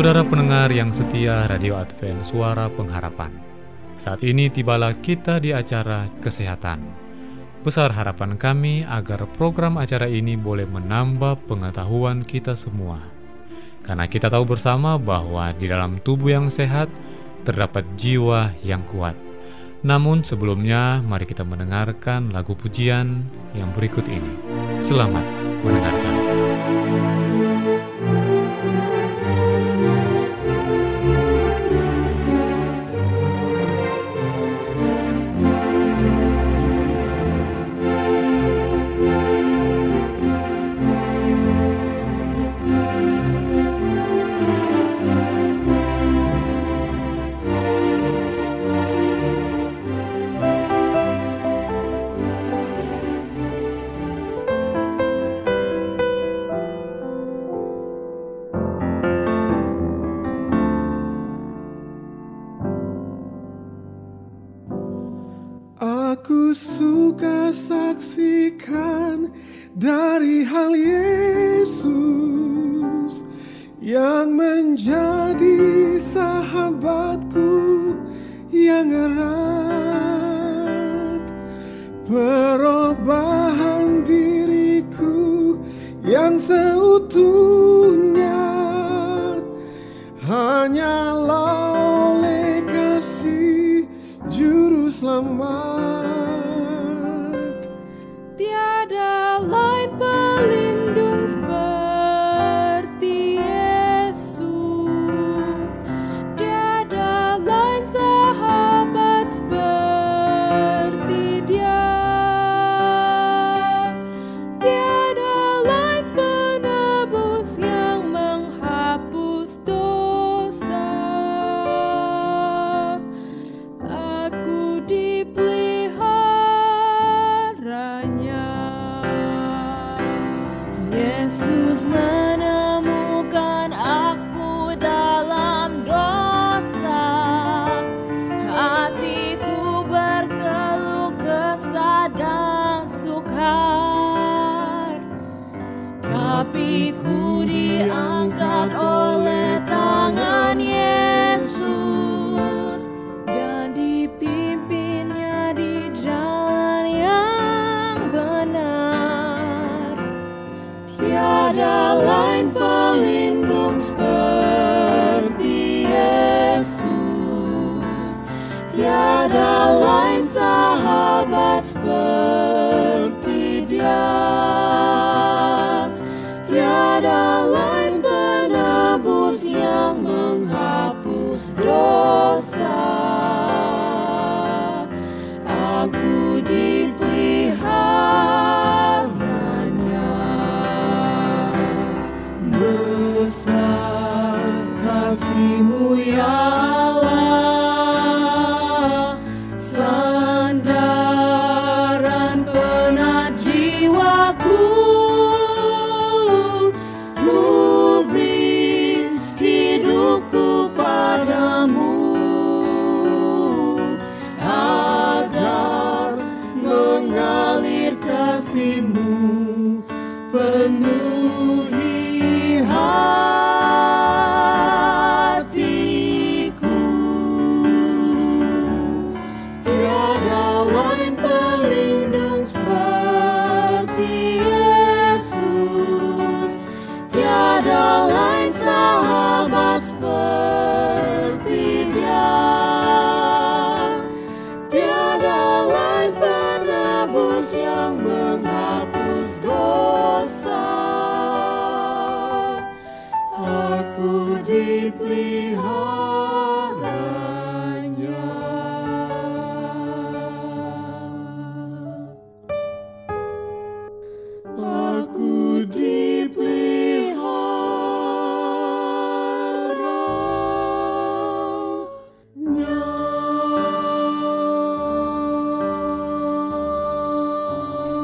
Saudara pendengar yang setia Radio Advent Suara Pengharapan Saat ini tibalah kita di acara kesehatan. Besar harapan kami agar program acara ini boleh menambah pengetahuan kita semua. Karena kita tahu bersama bahwa di dalam tubuh yang sehat terdapat jiwa yang kuat. Namun sebelumnya mari kita mendengarkan lagu pujian yang berikut ini. Selamat mendengarkan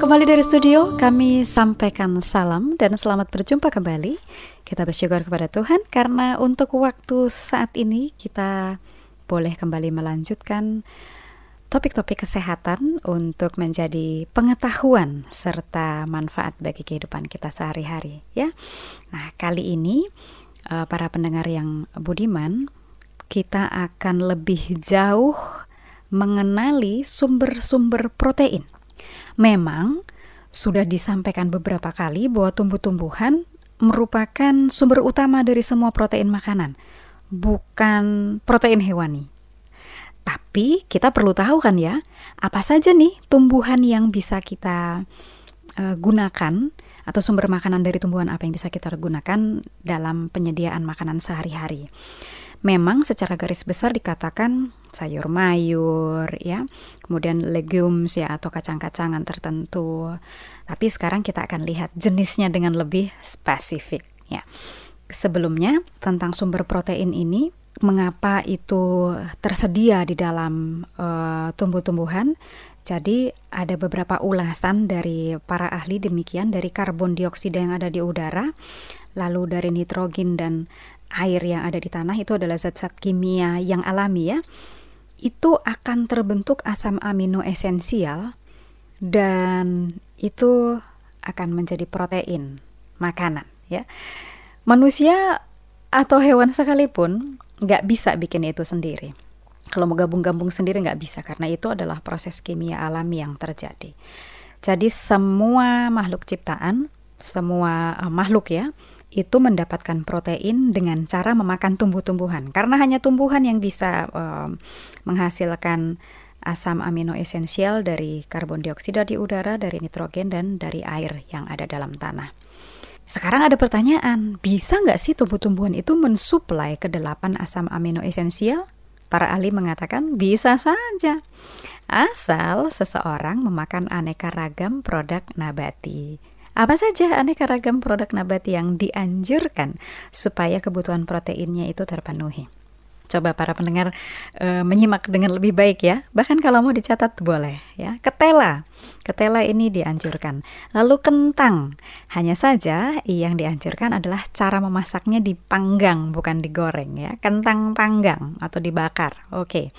kembali dari studio, kami sampaikan salam dan selamat berjumpa kembali. Kita bersyukur kepada Tuhan karena untuk waktu saat ini kita boleh kembali melanjutkan topik-topik kesehatan untuk menjadi pengetahuan serta manfaat bagi kehidupan kita sehari-hari ya. Nah, kali ini eh, para pendengar yang budiman, kita akan lebih jauh mengenali sumber-sumber protein Memang sudah disampaikan beberapa kali bahwa tumbuh-tumbuhan merupakan sumber utama dari semua protein makanan, bukan protein hewani. Tapi kita perlu tahu kan ya, apa saja nih tumbuhan yang bisa kita uh, gunakan atau sumber makanan dari tumbuhan apa yang bisa kita gunakan dalam penyediaan makanan sehari-hari. Memang secara garis besar dikatakan sayur mayur ya, kemudian legumes ya atau kacang-kacangan tertentu. Tapi sekarang kita akan lihat jenisnya dengan lebih spesifik ya. Sebelumnya tentang sumber protein ini mengapa itu tersedia di dalam uh, tumbuh-tumbuhan. Jadi ada beberapa ulasan dari para ahli demikian dari karbon dioksida yang ada di udara, lalu dari nitrogen dan air yang ada di tanah itu adalah zat-zat kimia yang alami ya. Itu akan terbentuk asam amino esensial dan itu akan menjadi protein makanan ya. Manusia atau hewan sekalipun nggak bisa bikin itu sendiri. Kalau mau gabung-gabung sendiri nggak bisa karena itu adalah proses kimia alami yang terjadi. Jadi semua makhluk ciptaan, semua uh, makhluk ya, itu mendapatkan protein dengan cara memakan tumbuh-tumbuhan karena hanya tumbuhan yang bisa uh, menghasilkan asam amino esensial dari karbon dioksida di udara, dari nitrogen dan dari air yang ada dalam tanah. Sekarang ada pertanyaan, bisa nggak sih tumbuh-tumbuhan itu mensuplai kedelapan asam amino esensial? Para ahli mengatakan bisa saja, asal seseorang memakan aneka ragam produk nabati. Apa saja aneka ragam produk nabati yang dianjurkan supaya kebutuhan proteinnya itu terpenuhi? Coba para pendengar e, menyimak dengan lebih baik ya. Bahkan kalau mau dicatat boleh ya. Ketela. Ketela ini dianjurkan. Lalu kentang. Hanya saja yang dianjurkan adalah cara memasaknya dipanggang bukan digoreng ya. Kentang panggang atau dibakar. Oke.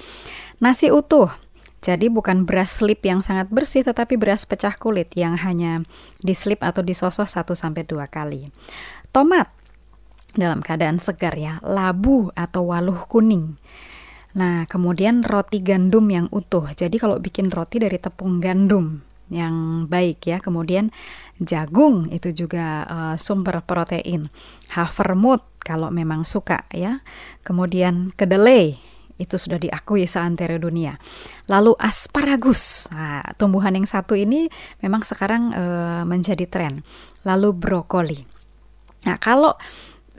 Nasi utuh jadi bukan beras slip yang sangat bersih tetapi beras pecah kulit yang hanya dislip atau disosok 1 sampai 2 kali. Tomat dalam keadaan segar ya, labu atau waluh kuning. Nah, kemudian roti gandum yang utuh. Jadi kalau bikin roti dari tepung gandum yang baik ya. Kemudian jagung itu juga uh, sumber protein. Havermut kalau memang suka ya. Kemudian kedelai itu sudah diakui seantero dunia. Lalu asparagus, nah, tumbuhan yang satu ini memang sekarang e, menjadi tren. Lalu brokoli. Nah, kalau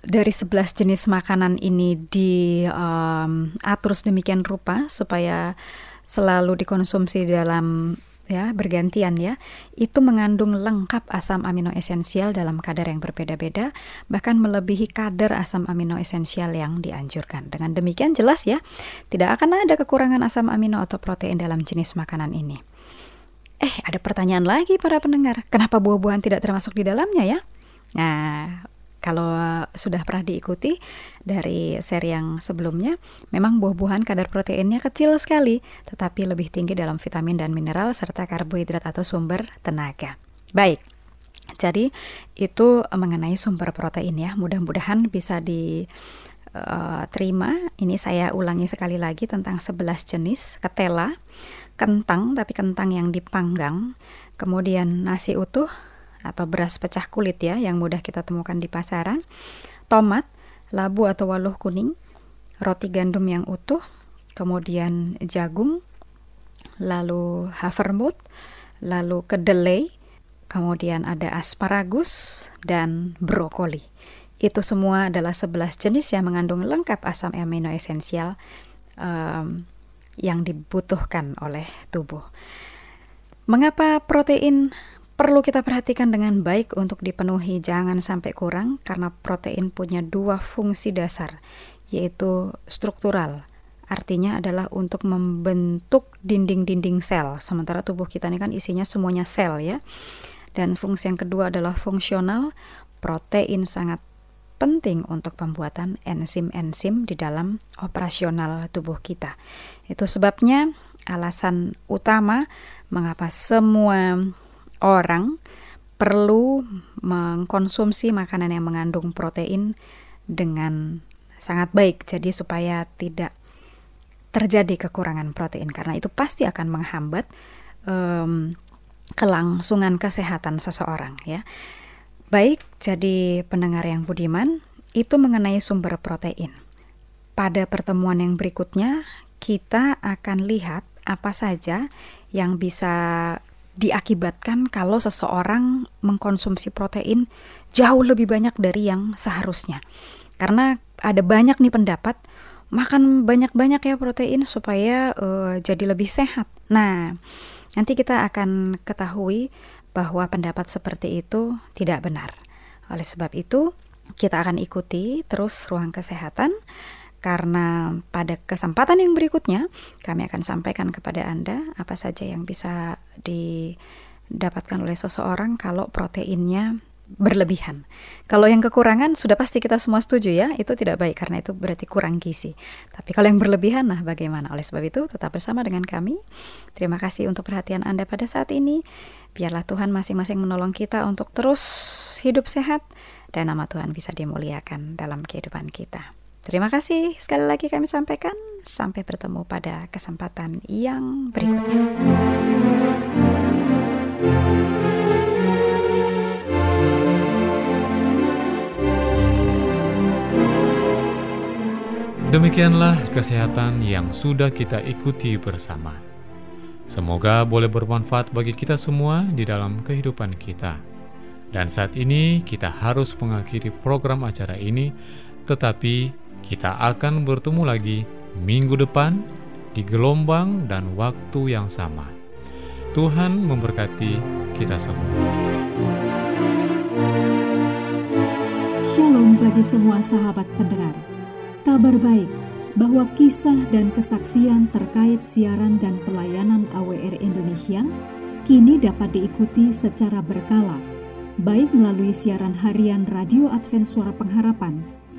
dari 11 jenis makanan ini diatur um, sedemikian rupa supaya selalu dikonsumsi dalam ya bergantian ya itu mengandung lengkap asam amino esensial dalam kadar yang berbeda-beda bahkan melebihi kadar asam amino esensial yang dianjurkan. Dengan demikian jelas ya tidak akan ada kekurangan asam amino atau protein dalam jenis makanan ini. Eh ada pertanyaan lagi para pendengar. Kenapa buah-buahan tidak termasuk di dalamnya ya? Nah kalau sudah pernah diikuti dari seri yang sebelumnya, memang buah-buahan kadar proteinnya kecil sekali, tetapi lebih tinggi dalam vitamin dan mineral serta karbohidrat atau sumber tenaga. Baik, jadi itu mengenai sumber protein ya. Mudah-mudahan bisa diterima. Uh, Ini saya ulangi sekali lagi tentang 11 jenis ketela, kentang tapi kentang yang dipanggang, kemudian nasi utuh, atau beras pecah kulit ya yang mudah kita temukan di pasaran, tomat, labu atau waluh kuning, roti gandum yang utuh, kemudian jagung, lalu havermut, lalu kedelai, kemudian ada asparagus dan brokoli. Itu semua adalah 11 jenis yang mengandung lengkap asam amino esensial um, yang dibutuhkan oleh tubuh. Mengapa protein perlu kita perhatikan dengan baik untuk dipenuhi, jangan sampai kurang karena protein punya dua fungsi dasar, yaitu struktural artinya adalah untuk membentuk dinding-dinding sel. Sementara tubuh kita ini kan isinya semuanya sel ya. Dan fungsi yang kedua adalah fungsional. Protein sangat penting untuk pembuatan enzim-enzim di dalam operasional tubuh kita. Itu sebabnya alasan utama mengapa semua orang perlu mengkonsumsi makanan yang mengandung protein dengan sangat baik. Jadi supaya tidak terjadi kekurangan protein karena itu pasti akan menghambat um, kelangsungan kesehatan seseorang ya. Baik, jadi pendengar yang budiman, itu mengenai sumber protein. Pada pertemuan yang berikutnya, kita akan lihat apa saja yang bisa diakibatkan kalau seseorang mengkonsumsi protein jauh lebih banyak dari yang seharusnya. Karena ada banyak nih pendapat makan banyak-banyak ya protein supaya uh, jadi lebih sehat. Nah, nanti kita akan ketahui bahwa pendapat seperti itu tidak benar. Oleh sebab itu, kita akan ikuti terus ruang kesehatan karena pada kesempatan yang berikutnya kami akan sampaikan kepada Anda apa saja yang bisa didapatkan oleh seseorang kalau proteinnya berlebihan. Kalau yang kekurangan sudah pasti kita semua setuju ya, itu tidak baik karena itu berarti kurang gizi. Tapi kalau yang berlebihan nah bagaimana? Oleh sebab itu tetap bersama dengan kami. Terima kasih untuk perhatian Anda pada saat ini. Biarlah Tuhan masing-masing menolong kita untuk terus hidup sehat dan nama Tuhan bisa dimuliakan dalam kehidupan kita. Terima kasih sekali lagi kami sampaikan. Sampai bertemu pada kesempatan yang berikutnya. Demikianlah kesehatan yang sudah kita ikuti bersama. Semoga boleh bermanfaat bagi kita semua di dalam kehidupan kita. Dan saat ini kita harus mengakhiri program acara ini, tetapi kita akan bertemu lagi minggu depan di gelombang dan waktu yang sama. Tuhan memberkati kita semua. Shalom bagi semua sahabat pendengar. Kabar baik bahwa kisah dan kesaksian terkait siaran dan pelayanan AWR Indonesia kini dapat diikuti secara berkala, baik melalui siaran harian Radio Advent Suara Pengharapan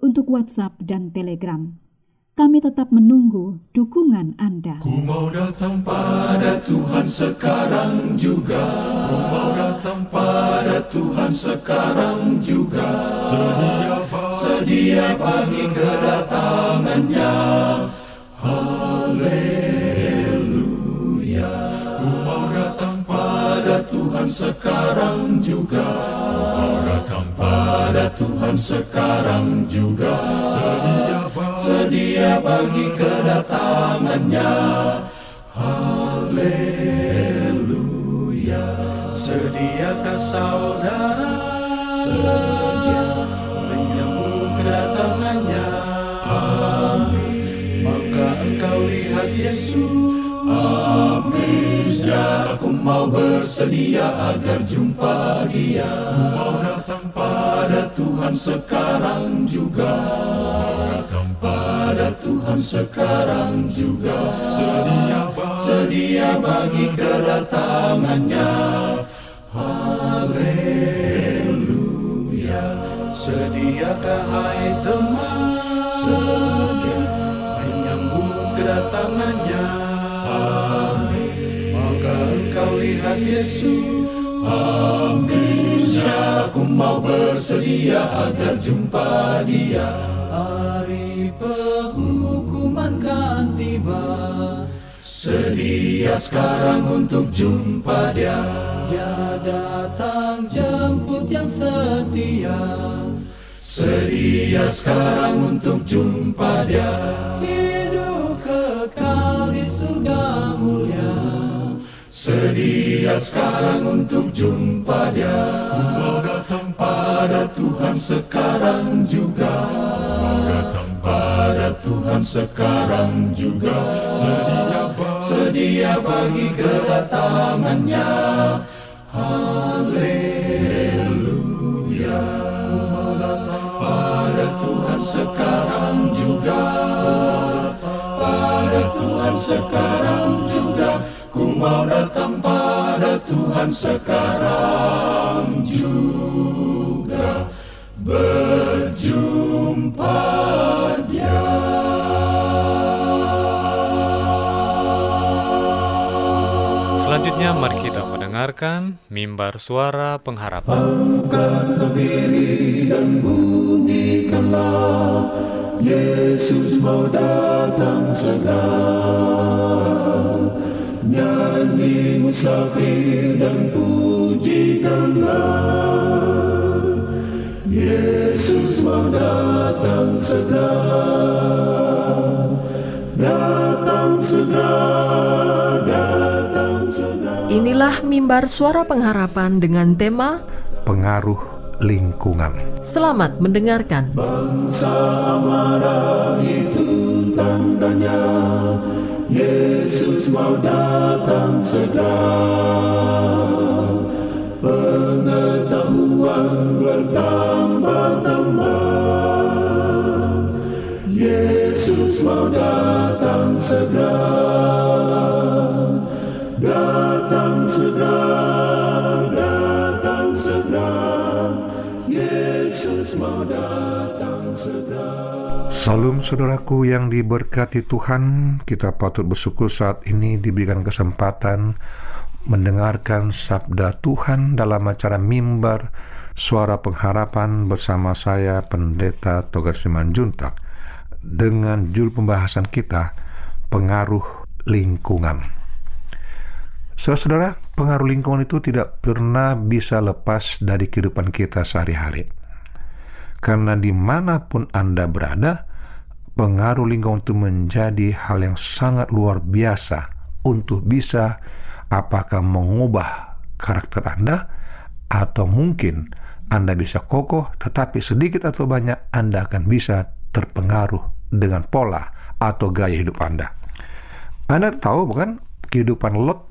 untuk WhatsApp dan Telegram. Kami tetap menunggu dukungan Anda. Ku mau datang pada Tuhan sekarang juga. Ku mau datang pada Tuhan sekarang juga. Sedia, sedia bagi kedatangannya. Haleluya. Tuhan sekarang juga. Datang pada Tuhan sekarang juga. Sedia, sedia bagi kedatangannya. Haleluya. Sediakah saudara? Sedia menyambut kedatangannya. Amin. Maka engkau lihat Yesus. Amin Aku mau bersedia agar jumpa dia. Mau datang pada Tuhan sekarang juga. Datang pada Tuhan sekarang juga. Sedia, sedia bagi kedatangannya. Haleluya. Sediakah hai teman? Sedia menyambut kedatangannya. Maka engkau lihat Yesus. Amin. Aku mau bersedia agar jumpa dia. Hari penghukuman kan tiba. Sedia sekarang untuk jumpa dia. Dia datang jemput yang setia. Sedia sekarang untuk jumpa dia. Hidup kekal Sedia sekarang untuk jumpa dia. Ku mau datang pada Tuhan sekarang juga. Datang pada Tuhan sekarang juga. Sedia, sedia bagi kedatangannya. Haleluya. Ku mau datang pada Tuhan sekarang juga. Pada Tuhan sekarang juga Ku mau datang pada Tuhan sekarang juga. Berjumpa dia. Selanjutnya mari kita mendengarkan mimbar suara pengharapan. Angkatlah diri dan bunyikanlah Yesus mau datang segera Nyanyi musafir dan pujikanlah Yesus mau datang segera Datang segera Datang segera Inilah mimbar suara pengharapan dengan tema pengaruh lingkungan. Selamat mendengarkan. Bangsa marah itu tandanya Yesus mau datang segera. Pengetahuan bertambah-tambah. Yesus mau datang segera Salam saudaraku yang diberkati Tuhan, kita patut bersyukur saat ini diberikan kesempatan mendengarkan sabda Tuhan dalam acara mimbar suara pengharapan bersama saya Pendeta Togar Simanjuntak dengan judul pembahasan kita pengaruh lingkungan. Saudara-saudara, pengaruh lingkungan itu tidak pernah bisa lepas dari kehidupan kita sehari-hari. Karena di mana pun Anda berada, pengaruh lingkungan itu menjadi hal yang sangat luar biasa untuk bisa apakah mengubah karakter Anda atau mungkin Anda bisa kokoh tetapi sedikit atau banyak Anda akan bisa terpengaruh dengan pola atau gaya hidup Anda. Anda tahu bukan kehidupan Lot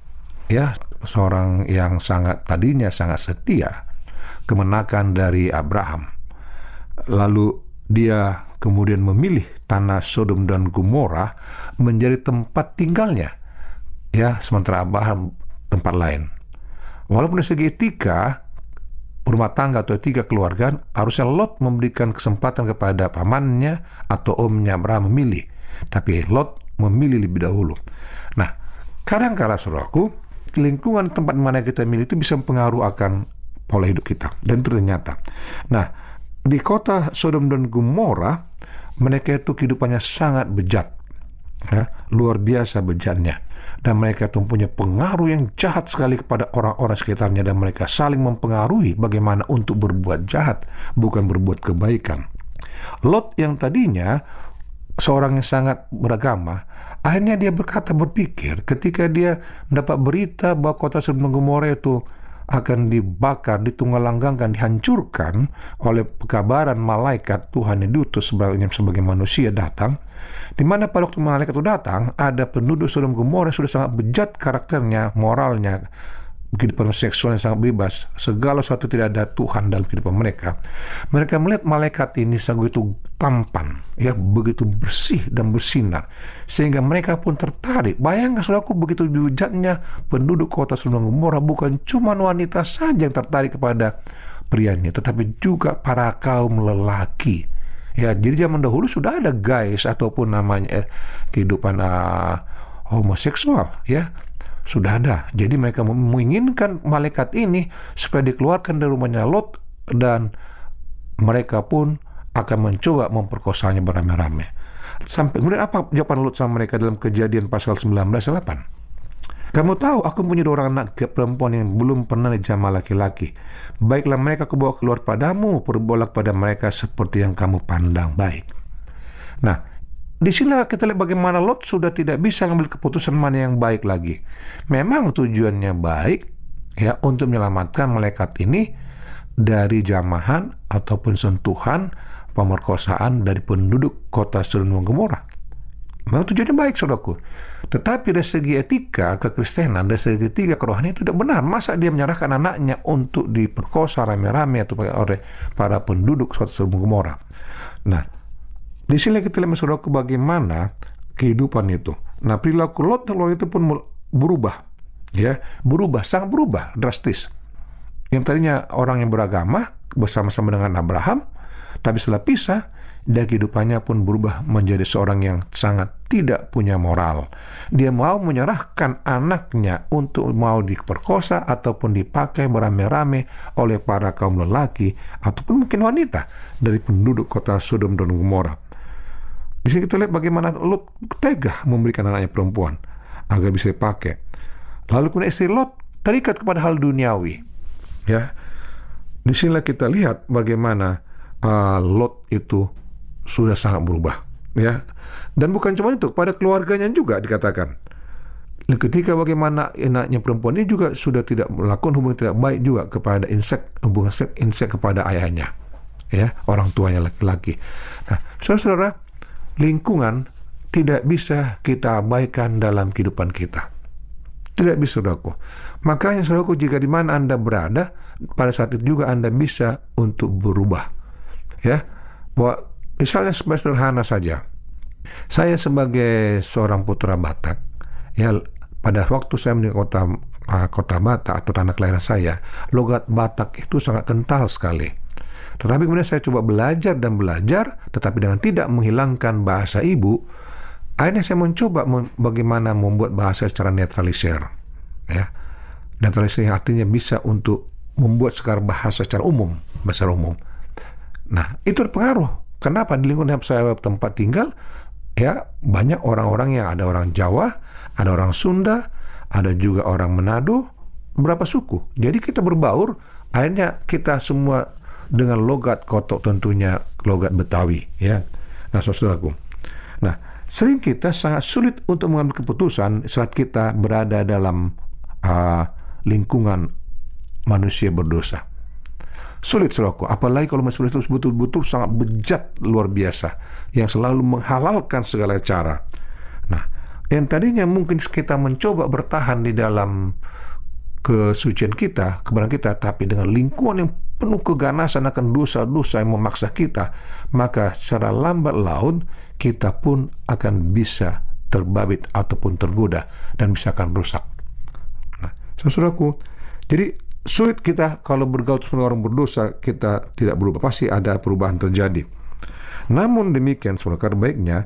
ya seorang yang sangat tadinya sangat setia kemenakan dari Abraham. Lalu dia kemudian memilih tanah Sodom dan Gomora menjadi tempat tinggalnya. Ya, sementara Abraham tempat lain. Walaupun dari segi etika rumah tangga atau etika keluarga harusnya Lot memberikan kesempatan kepada pamannya atau omnya Abraham memilih. Tapi Lot memilih lebih dahulu. Nah, kadang-kala saudaraku, lingkungan tempat mana kita milih itu bisa mempengaruhi akan pola hidup kita. Dan ternyata. Nah, di kota Sodom dan Gomora, mereka itu kehidupannya sangat bejat. Ya, luar biasa bejatnya. Dan mereka itu punya pengaruh yang jahat sekali kepada orang-orang sekitarnya dan mereka saling mempengaruhi bagaimana untuk berbuat jahat, bukan berbuat kebaikan. Lot yang tadinya seorang yang sangat beragama, akhirnya dia berkata berpikir ketika dia mendapat berita bahwa kota Sodom dan Gomora itu akan dibakar, ditunggalanggangkan, dihancurkan oleh pekabaran malaikat. Tuhan yang diutus sebagai, sebagai manusia datang, di mana pada waktu malaikat itu datang, ada penduduk Sodom Gomora sudah sangat bejat karakternya, moralnya, kehidupan seksual yang sangat bebas, segala sesuatu tidak ada Tuhan dalam kehidupan mereka. Mereka melihat malaikat ini sangat begitu tampan, ya begitu bersih dan bersinar, sehingga mereka pun tertarik. Bayangkan saudaraku begitu bejatnya penduduk kota Sodom Gomora bukan cuma wanita saja yang tertarik kepada prianya, tetapi juga para kaum lelaki. Ya, jadi zaman dahulu sudah ada guys ataupun namanya eh, kehidupan uh, homoseksual, ya sudah ada. Jadi mereka menginginkan malaikat ini supaya dikeluarkan dari rumahnya Lot dan mereka pun akan mencoba memperkosanya beramai-ramai. Sampai kemudian apa jawaban Lot sama mereka dalam kejadian pasal 19:8? Kamu tahu aku punya dua orang anak perempuan yang belum pernah dijamah laki-laki. Baiklah mereka kebawa keluar padamu, perbuatlah pada mereka seperti yang kamu pandang baik. Nah, di sini kita lihat bagaimana Lot sudah tidak bisa mengambil keputusan mana yang baik lagi. Memang tujuannya baik ya untuk menyelamatkan malaikat ini dari jamahan ataupun sentuhan pemerkosaan dari penduduk kota Sodom dan Gomora. Memang tujuannya baik, saudaraku. Tetapi dari segi etika kekristenan, dari segi etika kerohanian itu tidak benar. Masa dia menyerahkan anaknya untuk diperkosa rame-rame atau oleh para penduduk kota Sodom Gomora. Nah, di sini kita lihat saudaraku bagaimana kehidupan itu. Nah, perilaku Lot Lot itu pun berubah. Ya, berubah, sangat berubah, drastis. Yang tadinya orang yang beragama bersama-sama dengan Abraham, tapi setelah pisah, dia kehidupannya pun berubah menjadi seorang yang sangat tidak punya moral. Dia mau menyerahkan anaknya untuk mau diperkosa ataupun dipakai beramai-ramai oleh para kaum lelaki ataupun mungkin wanita dari penduduk kota Sodom dan Gomora. Di sini kita lihat bagaimana Lot tega memberikan anaknya perempuan agar bisa dipakai. Lalu kemudian istri Lot terikat kepada hal duniawi. Ya, di sini kita lihat bagaimana uh, Lot itu sudah sangat berubah. Ya, dan bukan cuma itu, pada keluarganya juga dikatakan. Ketika bagaimana anaknya perempuan ini juga sudah tidak melakukan hubungan tidak baik juga kepada insek hubungan insek, insek kepada ayahnya, ya orang tuanya laki-laki. Nah, saudara-saudara, lingkungan tidak bisa kita abaikan dalam kehidupan kita. Tidak bisa, saudaraku. Makanya, saudaraku, jika di mana Anda berada, pada saat itu juga Anda bisa untuk berubah. Ya, bahwa misalnya sederhana saja. Saya sebagai seorang putra Batak, ya pada waktu saya meninggal kota uh, kota Batak atau tanah kelahiran saya, logat Batak itu sangat kental sekali. Tetapi kemudian saya coba belajar dan belajar, tetapi dengan tidak menghilangkan bahasa ibu, akhirnya saya mencoba bagaimana membuat bahasa secara netralisir. Ya. Netralisir artinya bisa untuk membuat sekarang bahasa secara umum, bahasa umum. Nah, itu berpengaruh. Kenapa di lingkungan saya tempat tinggal, ya banyak orang-orang yang ada orang Jawa, ada orang Sunda, ada juga orang Manado, berapa suku. Jadi kita berbaur, akhirnya kita semua dengan logat kotok tentunya logat Betawi ya. Nah, saudaraku. Nah, sering kita sangat sulit untuk mengambil keputusan saat kita berada dalam uh, lingkungan manusia berdosa. Sulit saudaraku, apalagi kalau manusia itu betul-betul sangat bejat luar biasa yang selalu menghalalkan segala cara. Nah, yang tadinya mungkin kita mencoba bertahan di dalam kesucian kita, kebenaran kita, tapi dengan lingkungan yang penuh keganasan akan dosa-dosa yang memaksa kita, maka secara lambat laun kita pun akan bisa terbabit ataupun tergoda dan bisa akan rusak. Nah, saudaraku, jadi sulit kita kalau bergaul dengan orang berdosa kita tidak berubah. Pasti ada perubahan terjadi. Namun demikian, saudara baiknya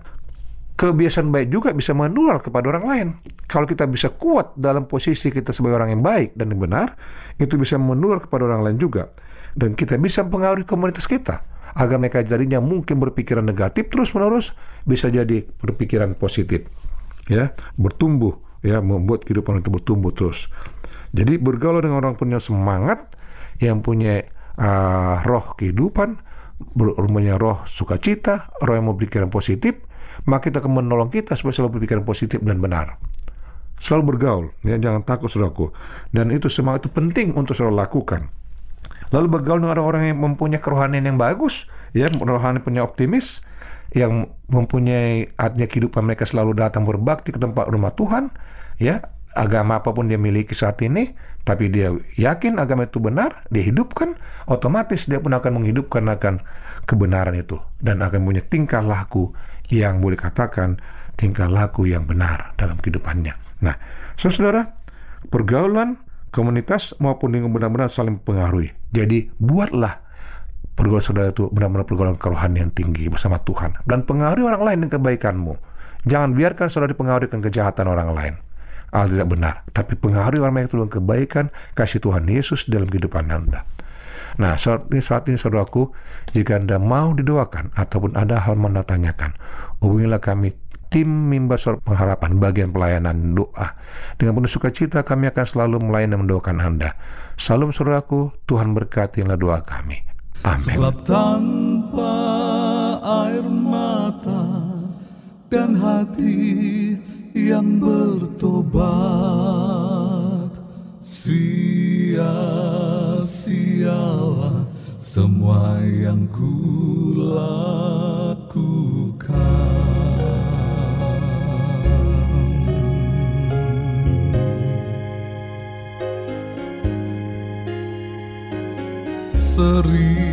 kebiasaan baik juga bisa menular kepada orang lain. Kalau kita bisa kuat dalam posisi kita sebagai orang yang baik dan yang benar, itu bisa menular kepada orang lain juga. Dan kita bisa mempengaruhi komunitas kita. Agar mereka jadinya mungkin berpikiran negatif terus menerus bisa jadi berpikiran positif. Ya bertumbuh ya membuat kehidupan itu bertumbuh terus jadi bergaul dengan orang punya semangat yang punya uh, roh kehidupan punya roh sukacita roh yang mau berpikiran positif maka kita akan menolong kita supaya selalu berpikiran positif dan benar. Selalu bergaul ya jangan takut saudaraku. Dan itu semangat itu penting untuk selalu lakukan. Lalu bergaul dengan orang-orang yang mempunyai kerohanian yang bagus, ya, rohani punya optimis, yang mempunyai artinya kehidupan mereka selalu datang berbakti ke tempat rumah Tuhan, ya, agama apa pun dia miliki saat ini, tapi dia yakin agama itu benar, dia hidupkan, otomatis dia pun akan menghidupkan akan kebenaran itu dan akan punya tingkah laku yang boleh katakan tingkah laku yang benar dalam kehidupannya. Nah, saudara, pergaulan komunitas maupun lingkungan benar-benar saling mempengaruhi. Jadi buatlah pergaulan saudara itu benar-benar pergaulan kerohanian yang tinggi bersama Tuhan dan pengaruhi orang lain dengan kebaikanmu. Jangan biarkan saudara dipengaruhi dengan kejahatan orang lain. Hal tidak benar. Tapi pengaruhi orang itu dengan kebaikan kasih Tuhan Yesus dalam kehidupan Anda. Nah, saat ini, saat ini saudaraku, jika Anda mau didoakan ataupun ada hal mau tanyakan, hubungilah kami tim mimbar suara pengharapan bagian pelayanan doa. Dengan penuh sukacita kami akan selalu melayani dan mendoakan Anda. Salam saudaraku, Tuhan berkatilah doa kami. Amin. Sebab tanpa air mata dan hati yang bertobat. Sia-sialah semua yang kulakukan. Sering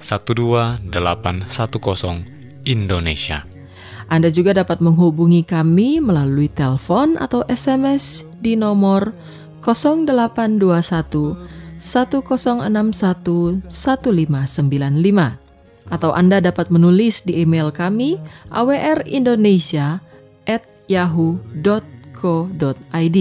12810, Indonesia. Anda juga dapat menghubungi kami melalui telepon atau SMS di nomor 0821 1061 1595 atau Anda dapat menulis di email kami awrindonesia at yahoo.co.id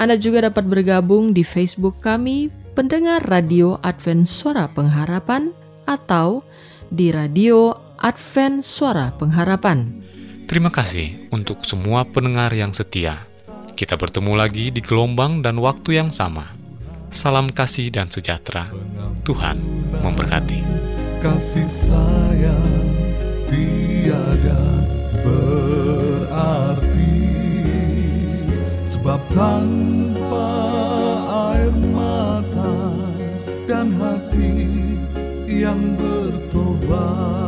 Anda juga dapat bergabung di Facebook kami pendengar radio Advent Suara Pengharapan atau di radio Advent Suara Pengharapan. Terima kasih untuk semua pendengar yang setia. Kita bertemu lagi di gelombang dan waktu yang sama. Salam kasih dan sejahtera. Tuhan memberkati. kasih sayang tiada berarti sebab tanpa air mata dan hati yang bertobat